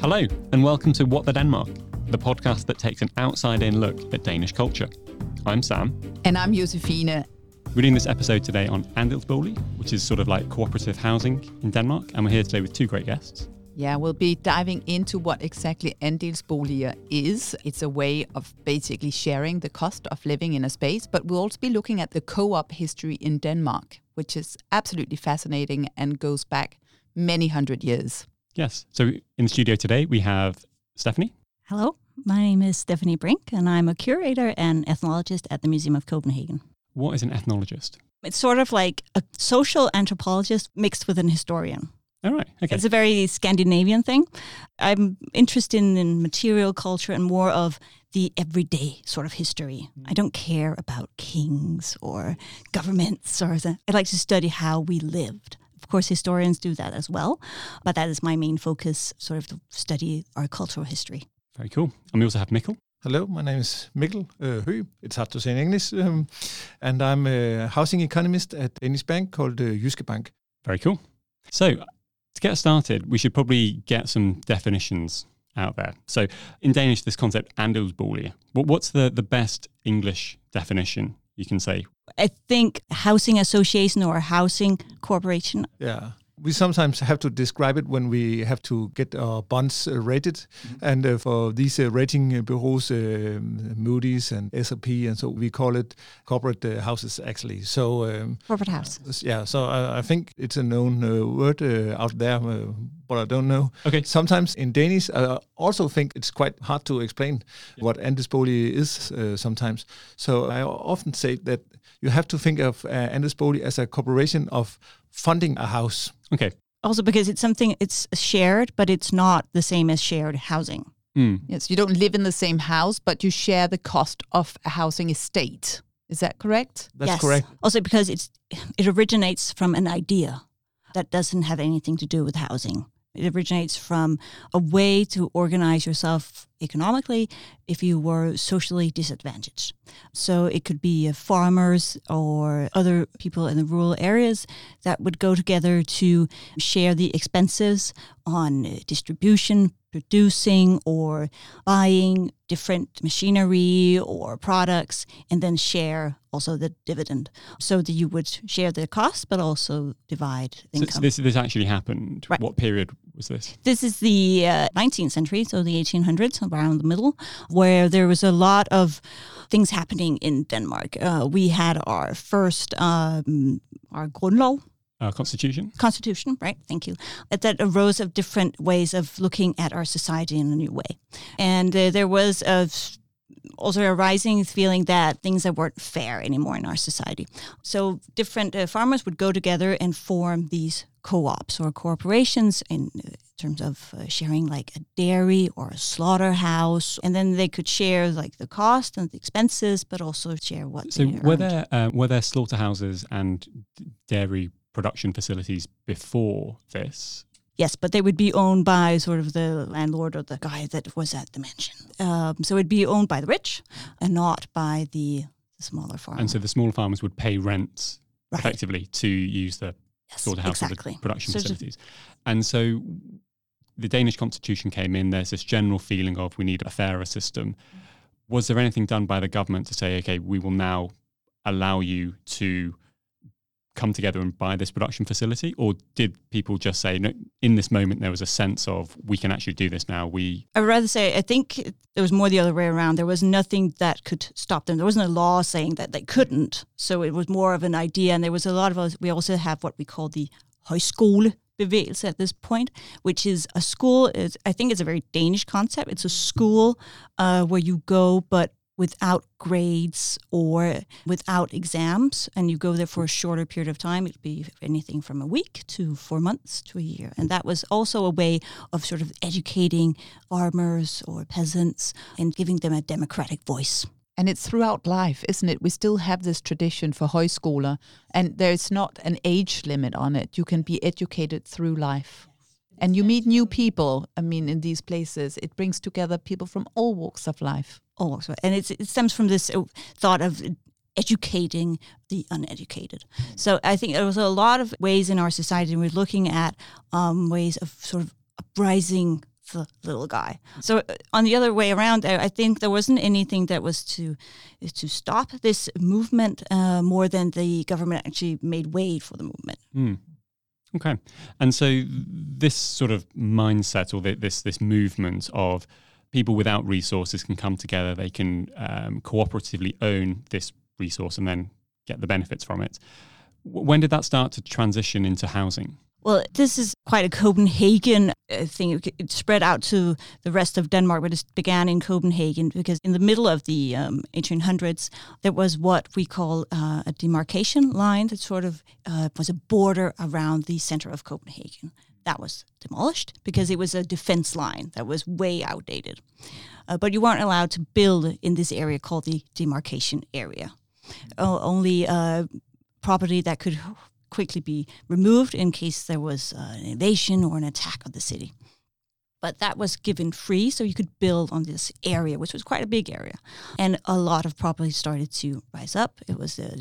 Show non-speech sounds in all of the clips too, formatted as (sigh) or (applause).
Hello, and welcome to What the Denmark, the podcast that takes an outside in look at Danish culture. I'm Sam. And I'm Josefina. We're doing this episode today on Andelsbolig, which is sort of like cooperative housing in Denmark, and we're here today with two great guests. Yeah, we'll be diving into what exactly andelsboliger is. It's a way of basically sharing the cost of living in a space, but we'll also be looking at the co-op history in Denmark, which is absolutely fascinating and goes back many hundred years. Yes. So in the studio today, we have Stephanie. Hello, my name is Stephanie Brink, and I'm a curator and ethnologist at the Museum of Copenhagen. What is an ethnologist? It's sort of like a social anthropologist mixed with an historian. All right. Okay. It's a very Scandinavian thing. I'm interested in material culture and more of the everyday sort of history. Mm. I don't care about kings or governments or I like to study how we lived. Of course, historians do that as well, but that is my main focus, sort of to study our cultural history. Very cool. And we also have Mikkel. Hello, my name is Mikkel uh, Høgh. It's hard to say in English. Um, and I'm a housing economist at Danish bank called uh, Jyske Bank. Very cool. So, to get started, we should probably get some definitions out there. So, in Danish, this concept andelsbolig. What, what's the, the best English definition you can say? I think housing association or housing corporation. Yeah. We sometimes have to describe it when we have to get our bonds uh, rated. Mm-hmm. And uh, for these uh, rating bureaus, uh, Moody's and S&P, and so we call it corporate uh, houses actually. So um, Corporate house. Yeah, so I, I, think it's a known uh, word out there, but I don't know. Okay. Sometimes in Danish, I also think it's quite hard to explain yeah. what andelsbolig is sometimes. So I often say that you have to think of uh, andelsbolig as a corporation of funding a house. Okay. Also, because it's something it's shared, but it's not the same as shared housing. Mm. Yes, you don't live in the same house, but you share the cost of a housing estate. Is that correct? That's yes. correct. Also, because it's it originates from an idea that doesn't have anything to do with housing. It originates from a way to organize yourself economically if you were socially disadvantaged. So it could be uh, farmers or other people in the rural areas that would go together to share the expenses on uh, distribution, producing or buying different machinery or products and then share also the dividend so that you would share the cost but also divide income. So this, this actually happened. Right. What period was this? This is the uh, 19th century, so the 1800s, around the middle, where there was a lot of things happening in Denmark. Uh, we had our first, um, our Grundlov, uh, constitution. Constitution, right? Thank you. That arose of different ways of looking at our society in a new way, and uh, there was a also a rising feeling that things that weren't fair anymore in our society. So different uh, farmers would go together and form these co-ops or corporations in uh, terms of uh, sharing like a dairy or a slaughterhouse and then they could share like the cost and the expenses but also share what so were there uh, were there slaughterhouses and dairy production facilities before this. Yes, but they would be owned by sort of the landlord or the guy that was at the mansion. Um, so it'd be owned by the rich and not by the, the smaller farmers. And so the smaller farmers would pay rent right. effectively to use the yes, slaughterhouse exactly. or the production so facilities. And so the Danish constitution came in, there's this general feeling of we need a fairer system. Was there anything done by the government to say, okay, we will now allow you to come together and buy this production facility, or did people just say, no, in this moment there was a sense of we can actually do this now? We I would rather say I think it was more the other way around. There was nothing that could stop them. There wasn't a law saying that they couldn't. So it was more of an idea, and there was a lot of us. We also have what we call the high school bevægelse at this point, which is a school. Is I think it's a very Danish concept. It's a school uh, where you go, but without grades or without exams, and you go there for a shorter period of time. It'd be anything from a week to four months to a year. And that was also a way of sort of educating farmers or peasants and giving them a democratic voice. And it's throughout life, isn't it? We still have this tradition for højskoler, and there's not an age limit on it. You can be educated through life. And you meet new people. I mean, in these places, it brings together people from all walks of life all walks. and it stems from this uh, thought of educating the uneducated. So I think there was a lot of ways in our society we're looking at um, ways of sort of uprising the little guy. So uh, on the other way around, I I think there wasn't anything that was to to stop this movement uh, more than the government actually made way for the movement. Mm. Okay, and so this sort of mindset or this this movement of people without resources can come together, they can um, cooperatively own this resource and then get the benefits from it. When did that start to transition into housing? Well, this is quite a Copenhagen uh, thing. It spread out to the rest of Denmark, but it began in Copenhagen because in the middle of the um, 1800s, there was what we call uh, a demarcation line that sort of uh, was a border around the center of Copenhagen. That was demolished because it was a defense line that was way outdated. Uh, but you weren't allowed to build in this area called the demarcation area. Only uh, property that could quickly be removed in case there was uh, an invasion or an attack on the city. But that was given free, so you could build on this area, which was quite a big area. And a lot of property started to rise up. It was a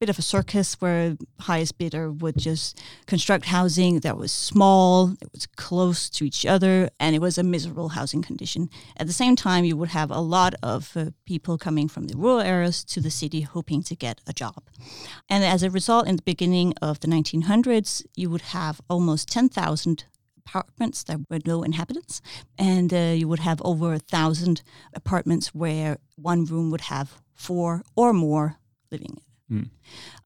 bit of a circus where highest bidder would just construct housing that was small, it was close to each other, and it was a miserable housing condition. At the same time, you would have a lot of uh, people coming from the rural areas to the city hoping to get a job. And as a result, in the beginning of the 1900s, you would have almost 10,000 apartments that were no inhabitants, and uh, you would have over a thousand apartments where one room would have four or more living. Mm.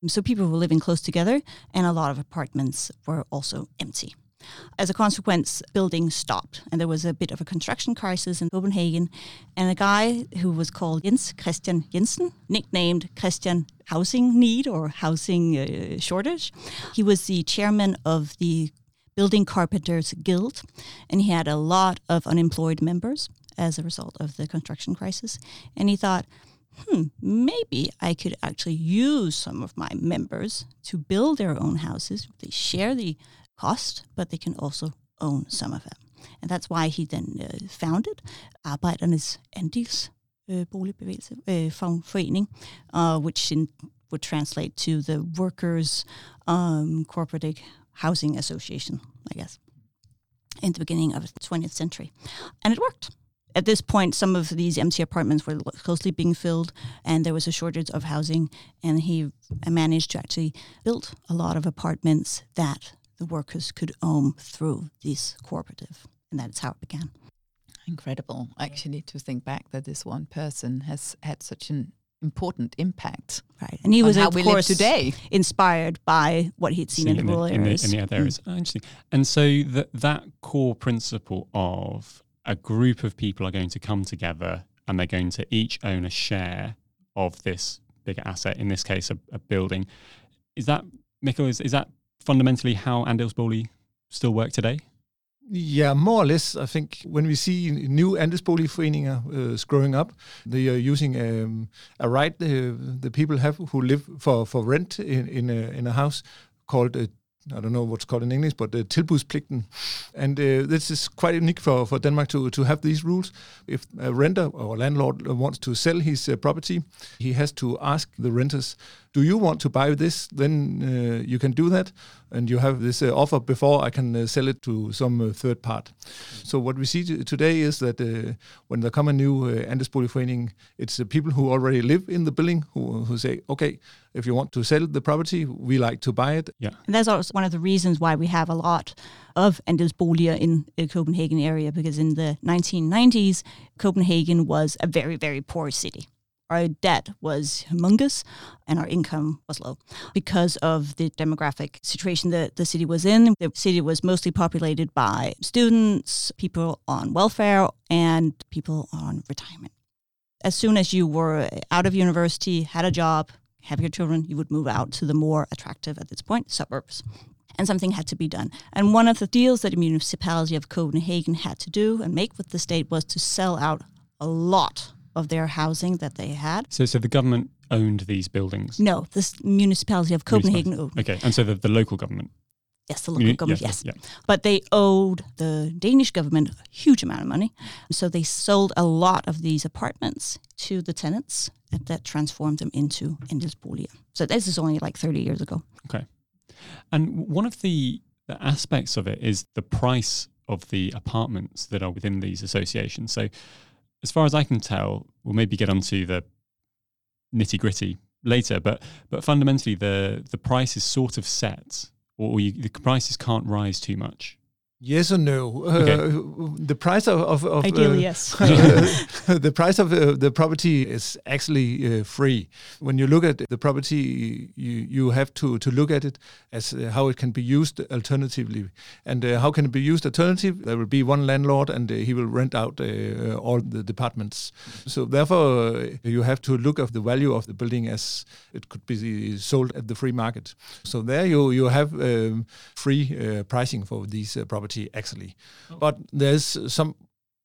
So people were living close together, and a lot of apartments were also empty. As a consequence, building stopped, and there was a bit of a construction crisis in Copenhagen. And a guy who was called Jens Christian Jensen, nicknamed Christian Housing Need or Housing uh, Shortage, he was the chairman of the Building Carpenters Guild, and he had a lot of unemployed members as a result of the construction crisis. And he thought, hmm, maybe I could actually use some of my members to build their own houses. They share the cost, but they can also own some of it. And that's why he then uh, founded Arbejdernes Andels uh, Boligbevægelse Fon- Forening, uh, which in, would translate to the Workers' um, Housing Association, I guess, in the beginning of the 20th century. And it worked at this point, some of these empty apartments were closely being filled, and there was a shortage of housing. And he managed to actually build a lot of apartments that the workers could own through this cooperative, and that's how it began. Incredible, actually, to think back that this one person has had such an important impact. Right, and he was how of we live course today. inspired by what he'd seen in the rural in, areas. in the other areas. Oh, interesting. And so that that core principle of a group of people are going to come together and they're going to each own a share of this bigger asset, in this case, a, a building. Is that, Mikkel, is, is that fundamentally how Andelsbolig still work today? Yeah, more or less. I think when we see new andelsboligforeninger uh, growing up, they are using um, a right uh, the people have who live for, for rent in in a, in a house called uh, I don't know what's called in English, but uh, tilbudspligten. And uh, this is quite unique for, for Denmark to, to have these rules. If a renter or landlord wants to sell his uh, property, he has to ask the renters, do you want to buy this? Then uh, you can do that. And you have this uh, offer before I can uh, sell it to some uh, third part. So what we see t- today is that uh, when there come a new uh, andelsboligforening, it's the people who already live in the building who, who say, okay, if you want to sell the property, we like to buy it. Yeah. And that's also one of the reasons why we have a lot of andelsboliger in the Copenhagen area, because in the 1990s, Copenhagen was a very, very poor city. Our debt was humongous and our income was low because of the demographic situation that the city was in. The city was mostly populated by students, people on welfare, and people on retirement. As soon as you were out of university, had a job, have your children, you would move out to the more attractive at this point suburbs. And something had to be done. And one of the deals that the municipality of Copenhagen had to do and make with the state was to sell out a lot of their housing that they had. So, so the government owned these buildings. No, the municipality of Copenhagen owned. Okay, and so the, the local government. Yes, the local Muni- government, yes, yes. yeah. But they owed the Danish government a huge amount of money. So they sold a lot of these apartments to the tenants and that transformed them into Andelsboliger. So this is only like 30 years ago. Okay. And one of the, the aspects of it is the price of the apartments that are within these associations. So, as far as I can tell, we'll maybe get onto the nitty gritty later, but but fundamentally, the the price is sort of set, or you, the prices can't rise too much. Yes or no? Okay. Uh, the price of, of, of Ideally, uh, yes. (laughs) (laughs) the price of uh, the property is actually uh, free. When you look at the property, you you have to to look at it as uh, how it can be used alternatively. And uh, how can it be used alternative? There will be one landlord, and uh, he will rent out uh, all the departments. So therefore, uh, you have to look at the value of the building as it could be sold at the free market. So there you you have um, free uh, pricing for these uh, actually. Oh. But there's some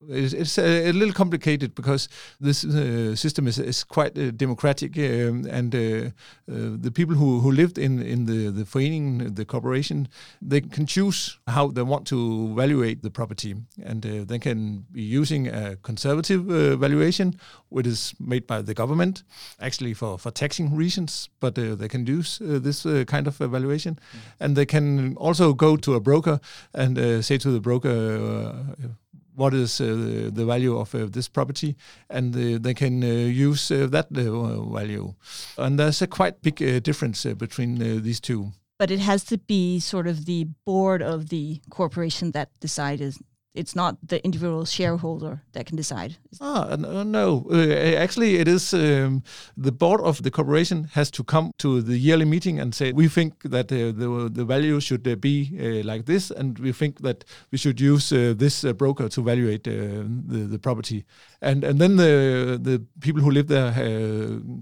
it's, it's a, a little complicated because this uh, system is, is quite uh, democratic, um, and uh, uh, the people who, who lived in, in the the forening, the corporation, they can choose how they want to evaluate the property, and uh, they can be using a conservative uh, valuation, which is made by the government, actually for, for taxing reasons, but uh, they can use uh, this uh, kind of evaluation, and they can also go to a broker and uh, say to the broker. What is uh, the value of uh, this property, and uh, they can uh, use uh, that uh, value. And there's a quite big difference between these two. but it has to be sort of the board of the corporation that decides. It's not the individual shareholder that can decide. Ah, uh, no. Uh, actually, it is um, the board of the corporation has to come to the yearly meeting and say, we think that uh, the, the value should uh, be uh, like this, and we think that we should use uh, this broker to evaluate the, the property. And, and then the, the people who live there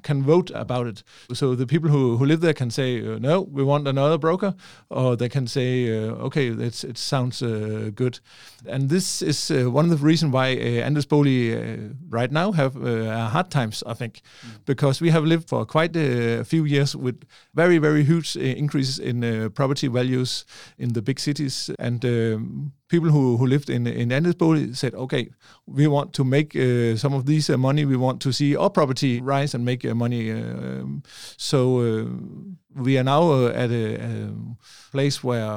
can vote about it. So the people who, who live there can say, no, we want another broker, or they can say, okay, it's, it sounds good. And this is uh, one of the reasons why uh, Andelsbolig uh, right now have uh, hard times, I think, because we have lived for quite a few years with very, very huge uh, increases in uh, property values in the big cities. And um, people who, who lived in, in Andels said, okay, we want to make uh, some of this uh, money. We want to see our property rise and make uh, money. Um, so uh, we are now uh, at a, a place where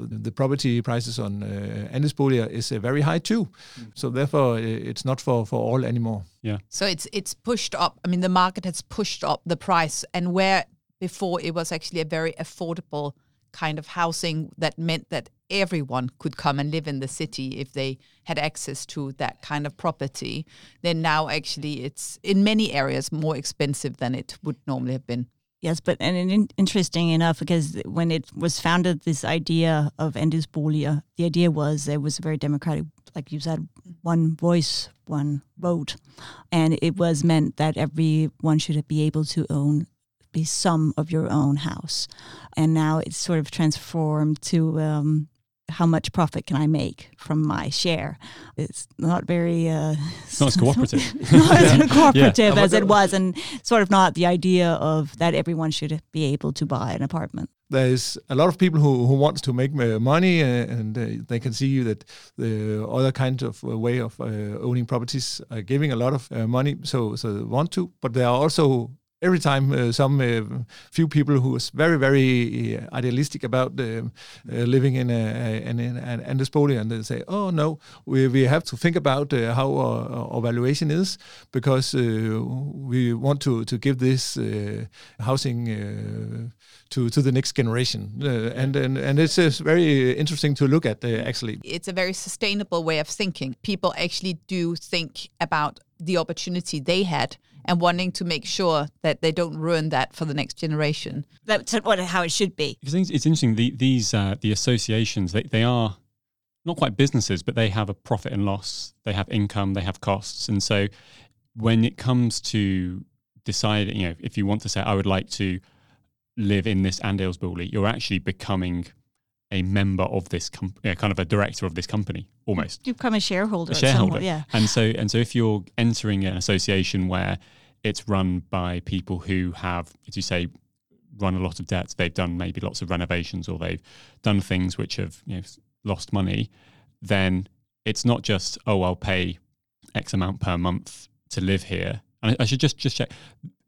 the property prices on uh, Andels is uh, very high too. So therefore, uh, it's not for, for all anymore. Yeah. So it's it's pushed up. I mean, the market has pushed up the price, and where before it was actually a very affordable kind of housing that meant that everyone could come and live in the city if they had access to that kind of property. Then now actually it's in many areas more expensive than it would normally have been. Yes, but and in, interesting enough, because when it was founded, this idea of Andelsboliger, the idea was it was very democratic, like you said, one voice, one vote, and it was meant that everyone should be able to own be some of your own house, and now it's sort of transformed to. Um, how much profit can I make from my share? It's not very. Uh, It's not as (laughs) cooperative. (laughs) not as (laughs) cooperative Yeah. as it was, and sort of not the idea of that everyone should be able to buy an apartment. there's a lot of people who, who wants to make uh, money uh, and uh, they can see that the other kind of uh, way of uh, owning properties are giving a lot of uh, money so so they want to but there are also every time uh, some uh, few people who is very very uh, idealistic about uh, uh, living in a, a, in an Andelsboli and they say oh no we, we have to think about uh, how our, our valuation is because uh, we want to to give this uh, housing uh, to to the next generation. Uh, and, and and it's uh, very interesting to look at uh, actually. It's a very sustainable way of thinking. People actually do think about the opportunity they had and wanting to make sure that they don't ruin that for the next generation. That's what how it should be. Because it's interesting. The, these uh, the associations they, they are not quite businesses, but they have a profit and loss. They have income. They have costs. And so when it comes to deciding, you know, if you want to say, I would like to live in this Andelsboli, you're actually becoming a member of this company, kind of a director of this company, almost You become a shareholder. a shareholder. yeah. And so and so if you're entering an association where it's run by people who have, as you say, run a lot of debts, they've done maybe lots of renovations or they've done things which have you know, lost money, then it's not just oh I'll pay X amount per month to live here. And I, I should just just check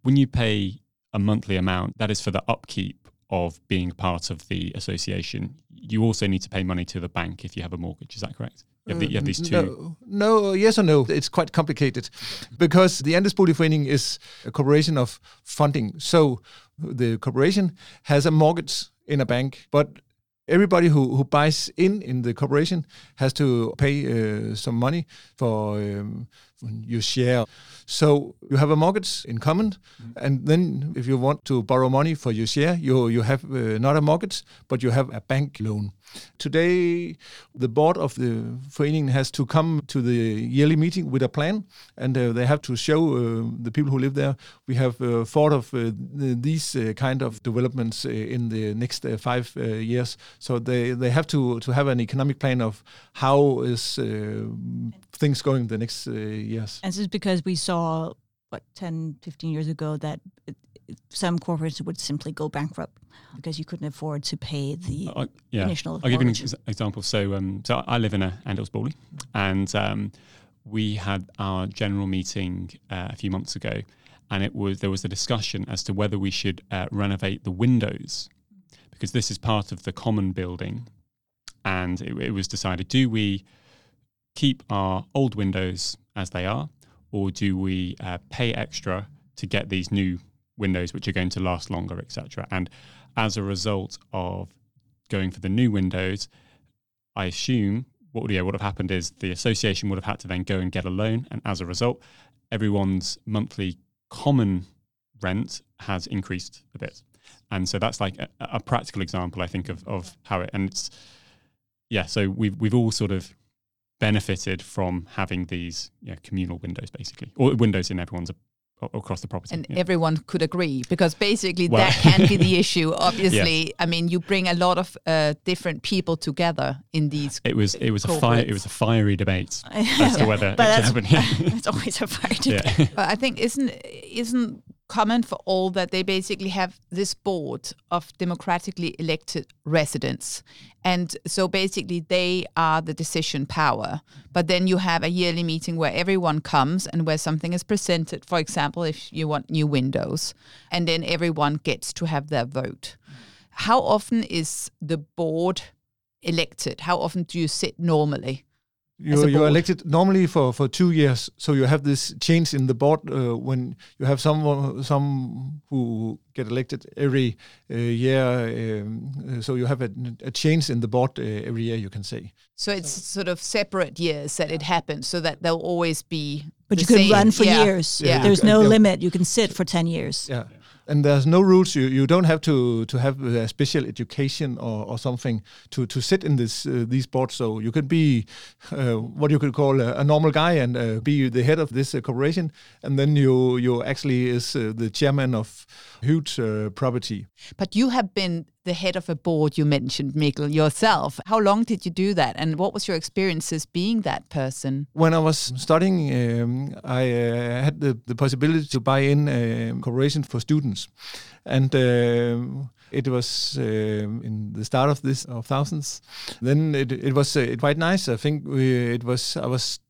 when you pay a monthly amount, that is for the upkeep of being part of the association. you also need to pay money to the bank if you have a mortgage. Is that correct? You have, the, you have these two. No, no, yes or no. It's quite complicated because the Andelsboligforening is a corporation of funding. So the corporation has a mortgage in a bank, but everybody who, who buys in in the corporation has to pay uh, some money for um, your share. So you have a mortgage in common, mm. and then if you want to borrow money for your share, you you have uh, not a mortgage, but you have a bank loan. Today, the board of the Forening has to come to the yearly meeting with a plan, and uh, they have to show uh, the people who live there we have uh, thought of uh, these uh, kind of developments uh, in the next five years. So they, they have to, to have an economic plan of how is things going the next years. And this is because we saw, what, 10, 15 years ago that it, some corporates would simply go bankrupt because you couldn't afford to pay the uh, yeah. initial. I'll give you an ex- example. So, um, so I live in a Andelsbolig, and um, we had our general meeting uh, a few months ago, and it was there was a discussion as to whether we should uh, renovate the windows because this is part of the common building, and it, it was decided: do we keep our old windows as they are, or do we uh, pay extra to get these new windows which are going to last longer, etc. And as a result of going for the new windows, I assume what would, yeah, what have happened is the association would have had to then go and get a loan, and as a result, everyone's monthly common rent has increased a bit. And so that's like a, a practical example, I think, of, of how it and it's yeah. So we've we've all sort of benefited from having these you know, communal windows, basically, or windows in everyone's across the property. And yeah. everyone could agree because basically well. that can be the (laughs) issue. Obviously, yes. I mean, you bring a lot of uh, different people together in these. It was it was a fire it was a fiery debate (laughs) as to whether but it should happen. it's (laughs) always a fiery debate. Yeah. But I think isn't isn't common for all that they basically have this board of democratically elected residents. And so basically they are the decision power. But then you have a yearly meeting where everyone comes and where something is presented. For example, if you want new windows, and then everyone gets to have their vote. How often is the board elected? How often do you sit normally? You're, you're elected normally for, for two years, so you have this change in the board uh, when you have someone some who get elected every uh, year. Um, so you have a, a, change in the board uh, every year, you can say. So it's sort of separate years that it happens, so that there'll always be. But you can same. run for yeah. years. Yeah. There's no limit. You can sit for ten years. Yeah and there's no rules. You you don't have to to have a special education or, or something to to sit in this uh, these boards. So you could be uh, what you could call a, a normal guy and uh, be the head of this uh, corporation, and then you you actually is uh, the chairman of huge uh, property. But you have been the head of a board you mentioned Mikkel yourself. How long did you do that and what was your experiences being that person? When i was studying um, i uh, had the, the possibility to buy in a corporation for students. And uh, it was uh, in the start of this of thousands. Then it, it was uh, quite nice. I think we, it was i was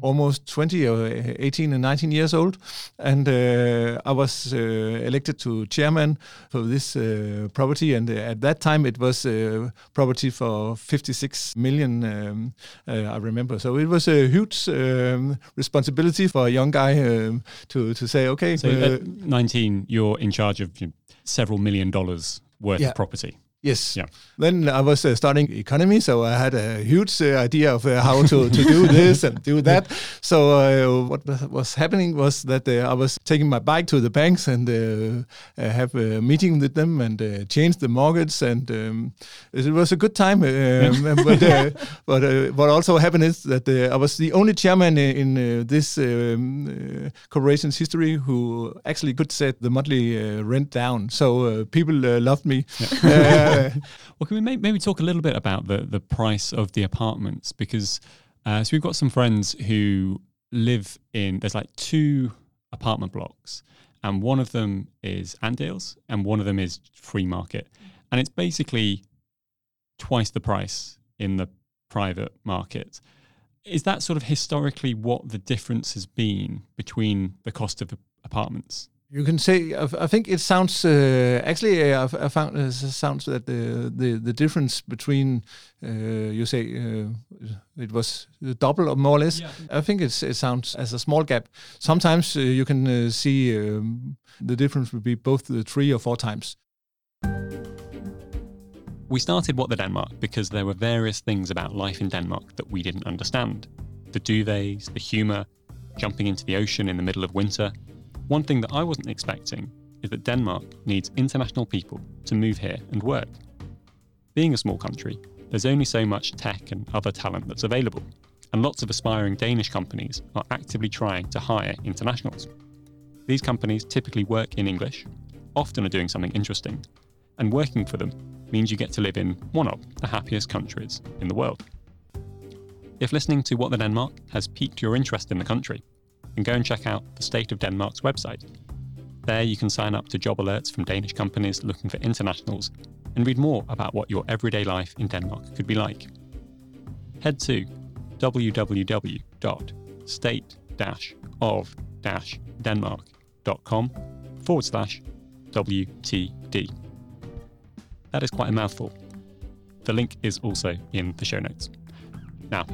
almost 20 or 18 and 19 years old. And uh, I was uh, elected to chairman for this uh, property. And uh, at that time, it was a property for 56 million, um, uh, I remember. So it was a huge um, responsibility for a young guy um, to, to say, okay. So at 19, you're in charge of you know, several million dollars worth yeah. of property. Yes. Yeah. Then I was uh, studying economy, so I had a huge uh, idea of uh, how to, to do this and do (laughs) that. So uh, what was happening was that uh, I was taking my bike to the banks and uh, have a meeting with them and change the mortgage, and um, it was a good time. Um, (laughs) but but what also happened is that I was the only chairman in, in this um, corporation's history who actually could set the monthly rent down. So people loved me. Yeah. (laughs) well, can we maybe talk a little bit about the the price of the apartments? Because uh, so we've got some friends who live in there's like two apartment blocks and one of them is Andels and one of them is free market. And it's basically twice the price in the private market. Is that sort of historically what the difference has been between the cost of apartments You can say. I think it sounds. Uh, actually, uh, I found it sounds that the the, the difference between uh, you say uh, it was double or more or less. Yeah. I think it's, it sounds as a small gap. Sometimes uh, you can uh, see um, the difference would be both the three or four times. We started What the Denmark because there were various things about life in Denmark that we didn't understand. The duvets, the humour, jumping into the ocean in the middle of winter, one thing that I wasn't expecting is that Denmark needs international people to move here and work. Being a small country, there's only so much tech and other talent that's available, and lots of aspiring Danish companies are actively trying to hire internationals. These companies typically work in English, often are doing something interesting, and working for them means you get to live in one of the happiest countries in the world. If listening to What the Denmark has piqued your interest in the country, and go and check out the State of Denmark's website. There you can sign up to job alerts from Danish companies looking for internationals and read more about what your everyday life in Denmark could be like. Head to www.state-of-denmark.com forward slash WTD. That is quite a mouthful. The link is also in the show notes. Now,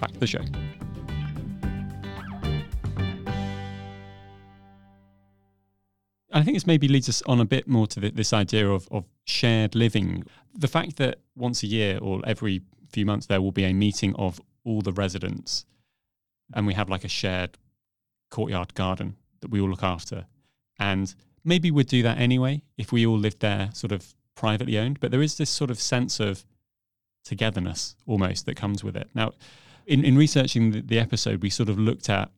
back to the show. I think this maybe leads us on a bit more to the, this idea of, of shared living. The fact that once a year or every few months there will be a meeting of all the residents and we have like a shared courtyard garden that we all look after. And maybe we'd do that anyway if we all lived there sort of privately owned. But there is this sort of sense of togetherness almost that comes with it. Now, in, in researching the, the episode, we sort of looked at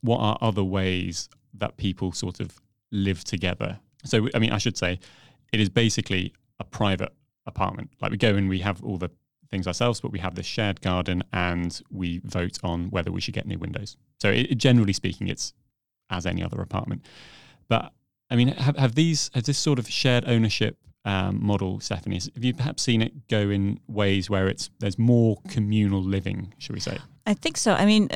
what are other ways that people sort of live together. So, I mean, I should say it is basically a private apartment. Like we go and we have all the things ourselves, but we have this shared garden and we vote on whether we should get new windows. So, it, generally speaking, it's as any other apartment. But I mean, have, have these, has this sort of shared ownership um, model, Stephanie, have you perhaps seen it go in ways where it's there's more communal living, should we say? I think so. I mean,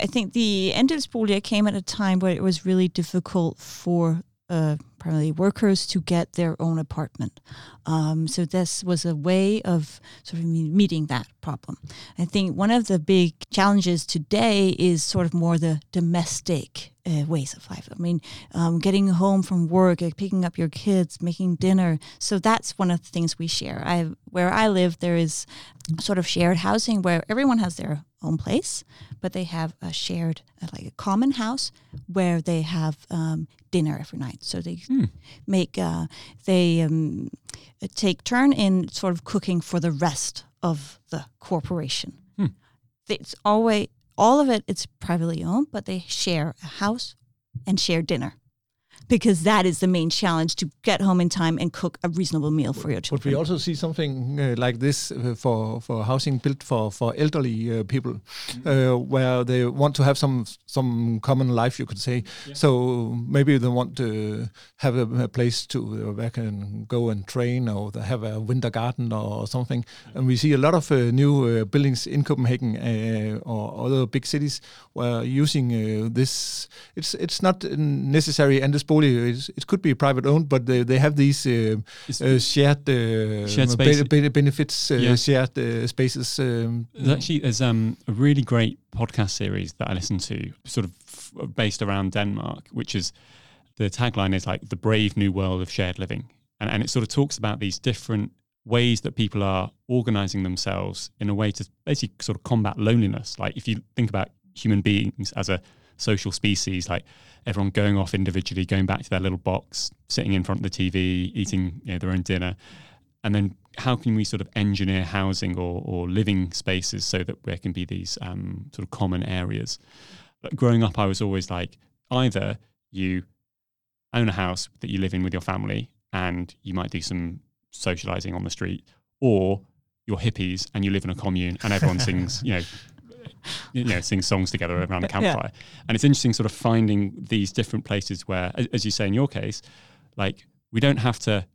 I think the Andelsboliger came at a time where it was really difficult for uh, primarily workers to get their own apartment. Um, so this was a way of sort of meeting that problem. I think one of the big challenges today is sort of more the domestic uh, ways of life. I mean, um, getting home from work, uh, picking up your kids, making dinner. So that's one of the things we share. I where I live, there is sort of shared housing where everyone has their own place, but they have a shared, uh, like a common house where they have um, dinner every night. So they mm. make, uh, they um, take turn in sort of cooking for the rest of the corporation. Mm. It's always all of it. It's privately owned, but they share a house and share dinner because that is the main challenge to get home in time and cook a reasonable meal for your children. But we also see something uh, like this uh, for for housing built for for elderly uh, people, mm-hmm. where they want to have some some common life, you could say. Yeah. So maybe they want to have a, a place to uh, where can go and train, or they have a winter garden or something. And we see a lot of uh, new buildings in Copenhagen or other big cities where using this. It's it's not necessary and this it could be private owned, but they, they have these uh, uh, shared, uh, shared be- benefits, uh, yeah. shared uh, spaces. Um, there's actually, there's um, a really great podcast series that I listen to, sort of based around Denmark, which is the tagline is like the brave new world of shared living, and and it sort of talks about these different ways that people are organizing themselves in a way to basically sort of combat loneliness. Like if you think about human beings as a social species, like everyone going off individually, going back to their little box, sitting in front of the TV, eating you know, their own dinner. And then how can we sort of engineer housing or, or living spaces so that there can be these um, sort of common areas? But growing up, I was always like, either you own a house that you live in with your family and you might do some socializing on the street, or you're hippies and you live in a commune and everyone sings, (laughs) you know, you know, sing songs together around a (laughs) campfire. Yeah. And it's interesting sort of finding these different places where, as you say in your case, like we don't have to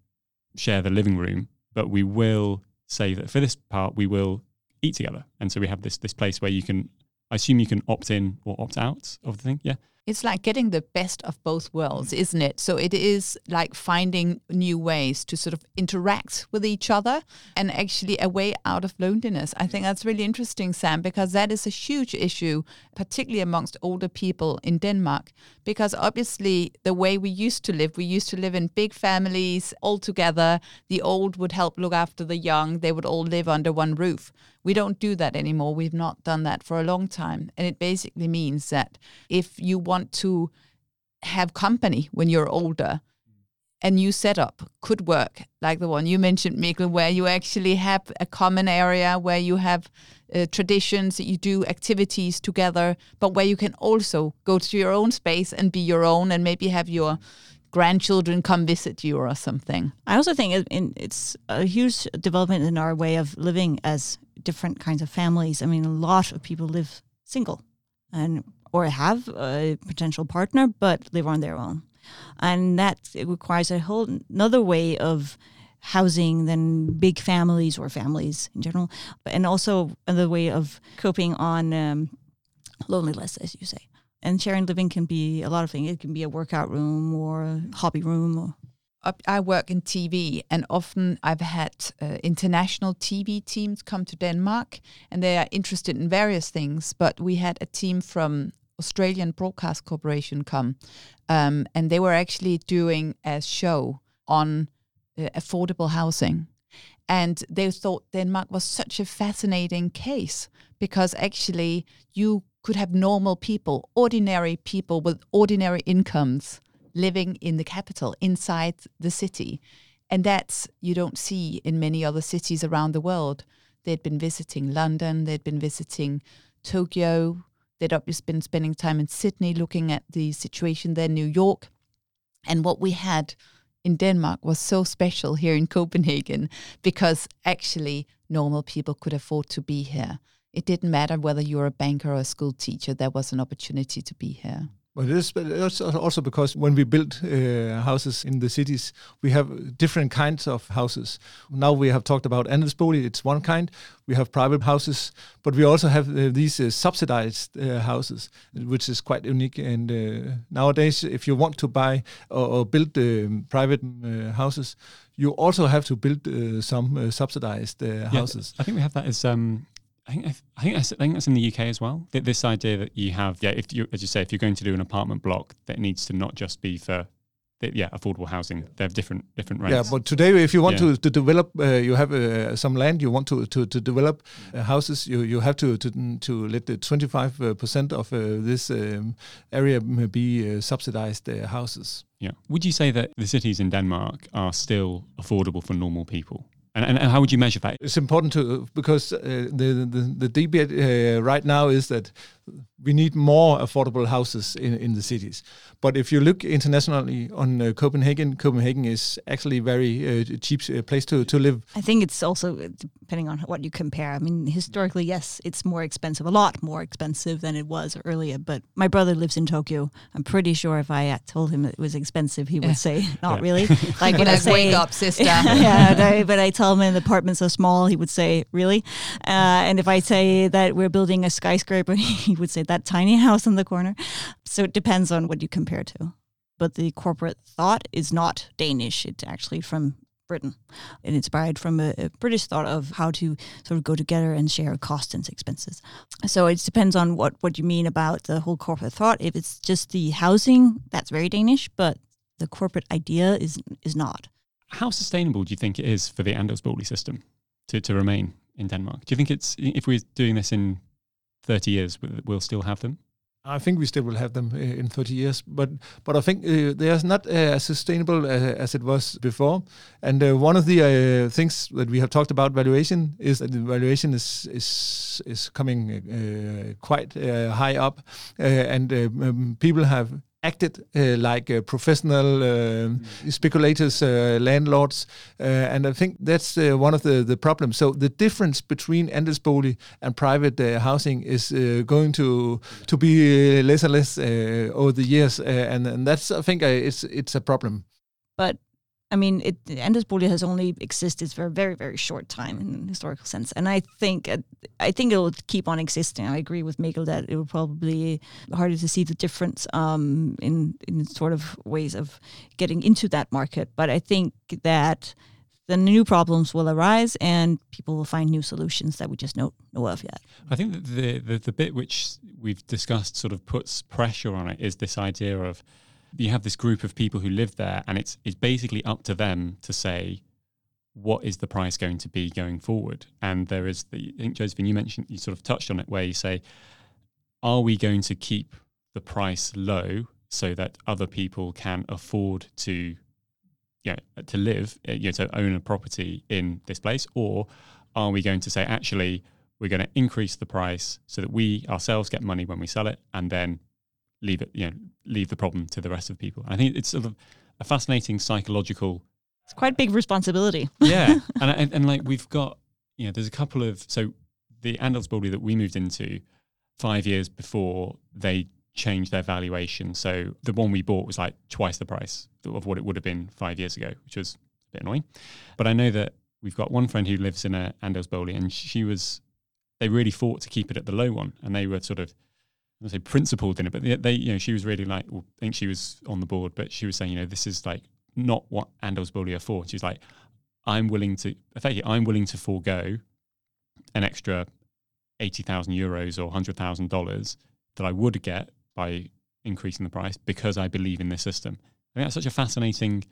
share the living room, but we will say that for this part, we will eat together. And so we have this this place where you can, I assume you can opt in or opt out of the thing. Yeah. It's like getting the best of both worlds, mm. isn't it? So it is like finding new ways to sort of interact with each other and actually a way out of loneliness. I think that's really interesting, Sam, because that is a huge issue, particularly amongst older people in Denmark. Because obviously, the way we used to live, we used to live in big families all together. The old would help look after the young, they would all live under one roof. We don't do that anymore. We've not done that for a long time. And it basically means that if you want to have company when you're older, a new setup could work, like the one you mentioned, Mikkel, where you actually have a common area where you have uh, traditions, you do activities together, but where you can also go to your own space and be your own and maybe have your grandchildren come visit you or something. I also think it's a huge development in our way of living as different kinds of families. I mean, a lot of people live single and or have a potential partner but live on their own. And that it requires a whole another way of housing than big families or families in general, and also another way of coping on um, loneliness, as you say. And sharing living can be a lot of things. It can be a workout room or a hobby room or I work in TV, and often I've had uh, international TV teams come to Denmark, and they are interested in various things. But we had a team from Australian Broadcast Corporation come, um, and they were actually doing a show on uh, affordable housing. And they thought Denmark was such a fascinating case because actually you could have normal people, ordinary people with ordinary incomes living in the capital, inside the city. And that's you don't see in many other cities around the world. They'd been visiting London, they'd been visiting Tokyo, they'd obviously been spending time in Sydney looking at the situation there, New York. And what we had in Denmark was so special here in Copenhagen because actually normal people could afford to be here. It didn't matter whether you were a banker or a school teacher, there was an opportunity to be here. But it is also because when we build uh, houses in the cities, we have different kinds of houses. Now we have talked about andelsbolig, it's one kind. We have private houses, but we also have uh, these uh, subsidized uh, houses, which is quite unique. And uh, nowadays, if you want to buy or, or build um, private uh, houses, you also have to build some subsidized houses. Yeah, I think we have that as um, I think I think that's, I think that's in the UK as well. This idea that you have, yeah, if you as you say, if you're going to do an apartment block, that needs to not just be for yeah, affordable housing. They have different different rates. Yeah, but today, if you want yeah. to, to develop, uh, you have uh, some land. You want to to, to develop uh, houses. You you have to to, to let the twenty five uh, percent of uh, this um, area be uh, subsidized houses. Yeah. Would you say that the cities in Denmark are still affordable for normal people? And, and, and, how would you measure that? It's important to because uh, the, the, the debate uh, right now is that we need more affordable houses in, in the cities. But if you look internationally on uh, Copenhagen, Copenhagen is actually a very uh, cheap uh, place to, to live. I think it's also depending on what you compare. I mean, historically, yes, it's more expensive, a lot more expensive than it was earlier. But my brother lives in Tokyo. I'm pretty sure if I told him it was expensive, he would yeah. say, "Not yeah. really." (laughs) Like when I say, "Wake up, sister." (laughs) yeah, but I tell him an apartment's so small, he would say, "Really?" Uh, and if I say that we're building a skyscraper, (laughs) he would say that tiny (laughs) house in the corner. So it depends on what you compare to. But the corporate thought is not Danish. It's actually from Britain and inspired from a, a, British thought of how to sort of go together and share costs and expenses. So it depends on what, what you mean about the whole corporate thought. If it's just the housing, that's very Danish, but the corporate idea is is not. How sustainable do you think it is for the Andelsbolig system to, to remain in Denmark? Do you think it's if we're doing this in 30 years, we'll still have them? I think we still will have them uh, in 30 years, but but I think uh, they are not uh, as sustainable uh, as it was before. And uh, one of the uh, things that we have talked about valuation is that the valuation is is is coming quite high up, and um, people have acted uh, like uh, professional uh, mm. speculators, uh, landlords, uh, and I think that's uh, one of the, the problems. So the difference between andelsbolig and private housing is going to to be less and less over the years, and, and that's I think it's it's a problem. But I mean, it, Andelsbolig has only existed for a very, very short time in historical sense, and I think uh, I think it will keep on existing. I agree with Mikkel that it will probably harder to see the difference um, in in sort of ways of getting into that market. But I think that the new problems will arise, and people will find new solutions that we just don't know of yet. I think that the, the the bit which we've discussed sort of puts pressure on it is this idea of you have this group of people who live there, and it's it's basically up to them to say what is the price going to be going forward. And there is the I think Josephine, you mentioned you sort of touched on it where you say, are we going to keep the price low so that other people can afford to you know, to live, uh, you know, to own a property in this place, or are we going to say actually we're going to increase the price so that we ourselves get money when we sell it, and then leave it, you know, leave the problem to the rest of people. I think it's sort of a fascinating psychological. It's quite big responsibility. (laughs) yeah, (laughs) and, and and like we've got, you know, there's a couple of so the Andelsbolig that we moved into five years before they changed their valuation. So the one we bought was like twice the price of what it would have been five years ago, which was a bit annoying. But I know that we've got one friend who lives in a Andelsbolig, and she was they really fought to keep it at the low one, and they were sort of I say principled in it, but they, they, you know, she was really like, well, I think she was on the board, but she was saying, you know, this is like not what Andelsbolig are for. She's like, I'm willing to, effectively, I'm willing to forego an extra 80,000 euros or $100,000 that I would get by increasing the price because I believe in this system. I think that's such a fascinating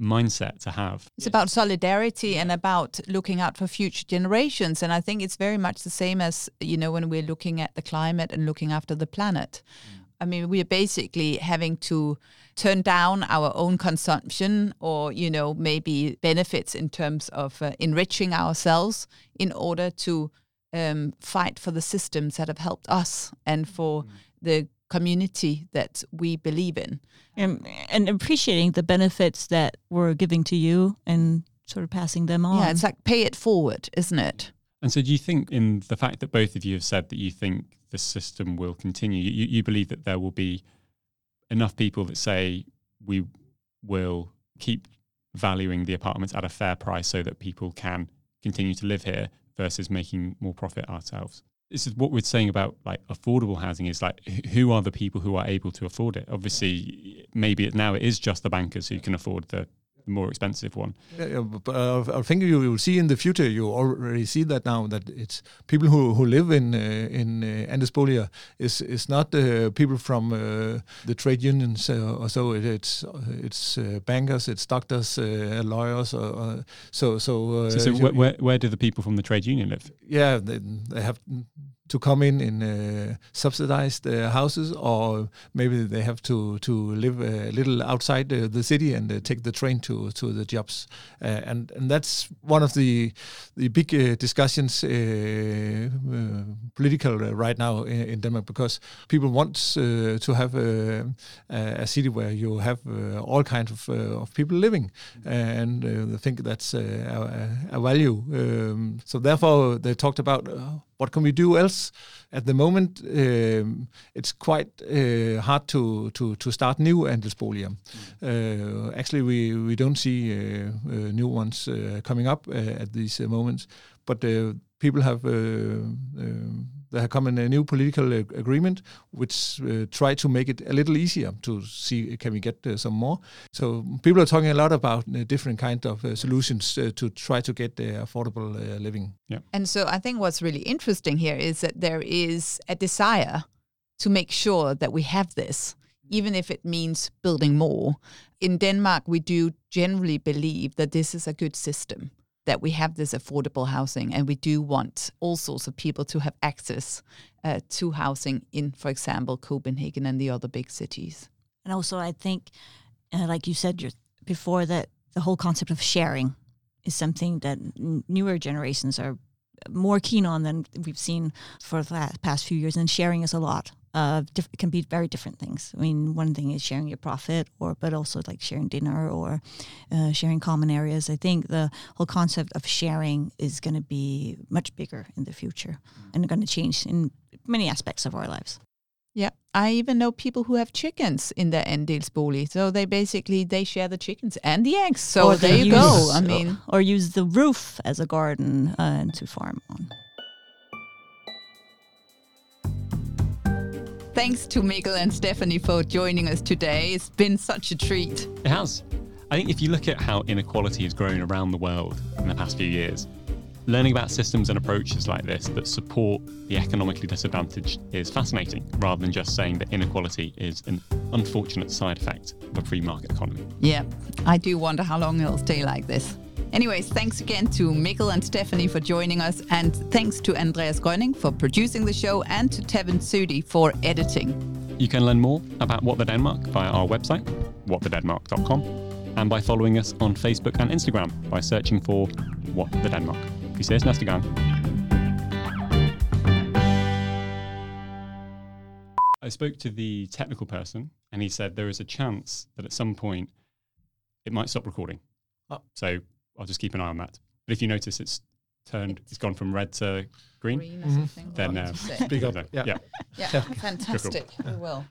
mindset to have. It's about solidarity and about looking out for future generations. And I think it's very much the same as, you know, when we're looking at the climate and looking after the planet. Mm. I mean, we are basically having to turn down our own consumption or, you know, maybe benefits in terms of uh, enriching ourselves in order to um, fight for the systems that have helped us and for mm. the community that we believe in. And, and appreciating the benefits that we're giving to you and sort of passing them on. Yeah, it's like pay it forward, isn't it? And so, do you think, in the fact that both of you have said that you think the system will continue, you, you believe that there will be enough people that say we will keep valuing the apartments at a fair price so that people can continue to live here versus making more profit ourselves? This is what we're saying about like affordable housing is like who are the people who are able to afford it? Obviously maybe now it is just the bankers who can afford the the more expensive one. Yeah, but uh, I think you will see in the future. You already see that now that it's people who, who live in uh, in uh, Andelsbolig is is not uh, people from uh, the trade unions uh, or so. It, it's it's uh, bankers, it's doctors, lawyers. so so. so, so where, where, where do the people from the trade union live? Yeah, they, they have to come in in uh, subsidized uh, houses, or maybe they have to to live a little outside uh, the city and uh, take the train to to the jobs. Uh, and and that's one of the the big uh, discussions political right now in, in, Denmark because people want to have a, a, city where you have all kinds of, of people living, and they think that's a, a, value. Um, so therefore, they talked about what can we do else? At the moment, um, it's quite uh, hard to, to, to start new andelsboliger. Mm. Uh, actually, we, we don't see uh, new ones uh, coming up uh, at these moments, but people have um, there have come in a new political agreement which uh, try to make it a little easier to see can we get uh, some more. So people are talking a lot about uh, different kind of uh, solutions uh, to try to get affordable uh, living. Yeah. And so I think what's really interesting here is that there is a desire to make sure that we have this even if it means building more. In Denmark, we do generally believe that this is a good system that we have this affordable housing and we do want all sorts of people to have access uh, to housing in, for example, Copenhagen and the other big cities. And also, I think, uh, like you said before, that the whole concept of sharing is something that newer generations are more keen on than we've seen for the past few years. And sharing is a lot uh, diff- can be very different things. I mean, one thing is sharing your profit, or but also like sharing dinner or uh, sharing common areas. I think the whole concept of sharing is going to be much bigger in the future and going to change in many aspects of our lives. Yeah, I even know people who have chickens in their andelsbolig. So they basically they share the chickens and the eggs. So Or there they you go. I mean, or use the roof as a garden uh, and to farm on. thanks to Mikkel and Stephanie for joining us today. It's been such a treat. It has. I think if you look at how inequality has grown around the world in the past few years, learning about systems and approaches like this that support the economically disadvantaged is fascinating, rather than just saying that inequality is an unfortunate side effect of a free market economy. Yeah, I do wonder how long it'll stay like this. Anyways, thanks again to Mikkel and Stephanie for joining us, and thanks to Andreas Gröning for producing the show and to Tevin Sudi for editing. You can learn more about What the Denmark via our website, whatthedenmark.com, and by following us on Facebook and Instagram by searching for What the Denmark. Vi ses næste gang. I spoke to the technical person and he said there is a chance that at some point it might stop recording. Oh. So I'll just keep an eye on that. But if you notice it's turned, it's gone from red to green, Green or Mhm. then What uh, to say. Speak up. so, Yeah. yeah. Yeah, (laughs) fantastic. We will.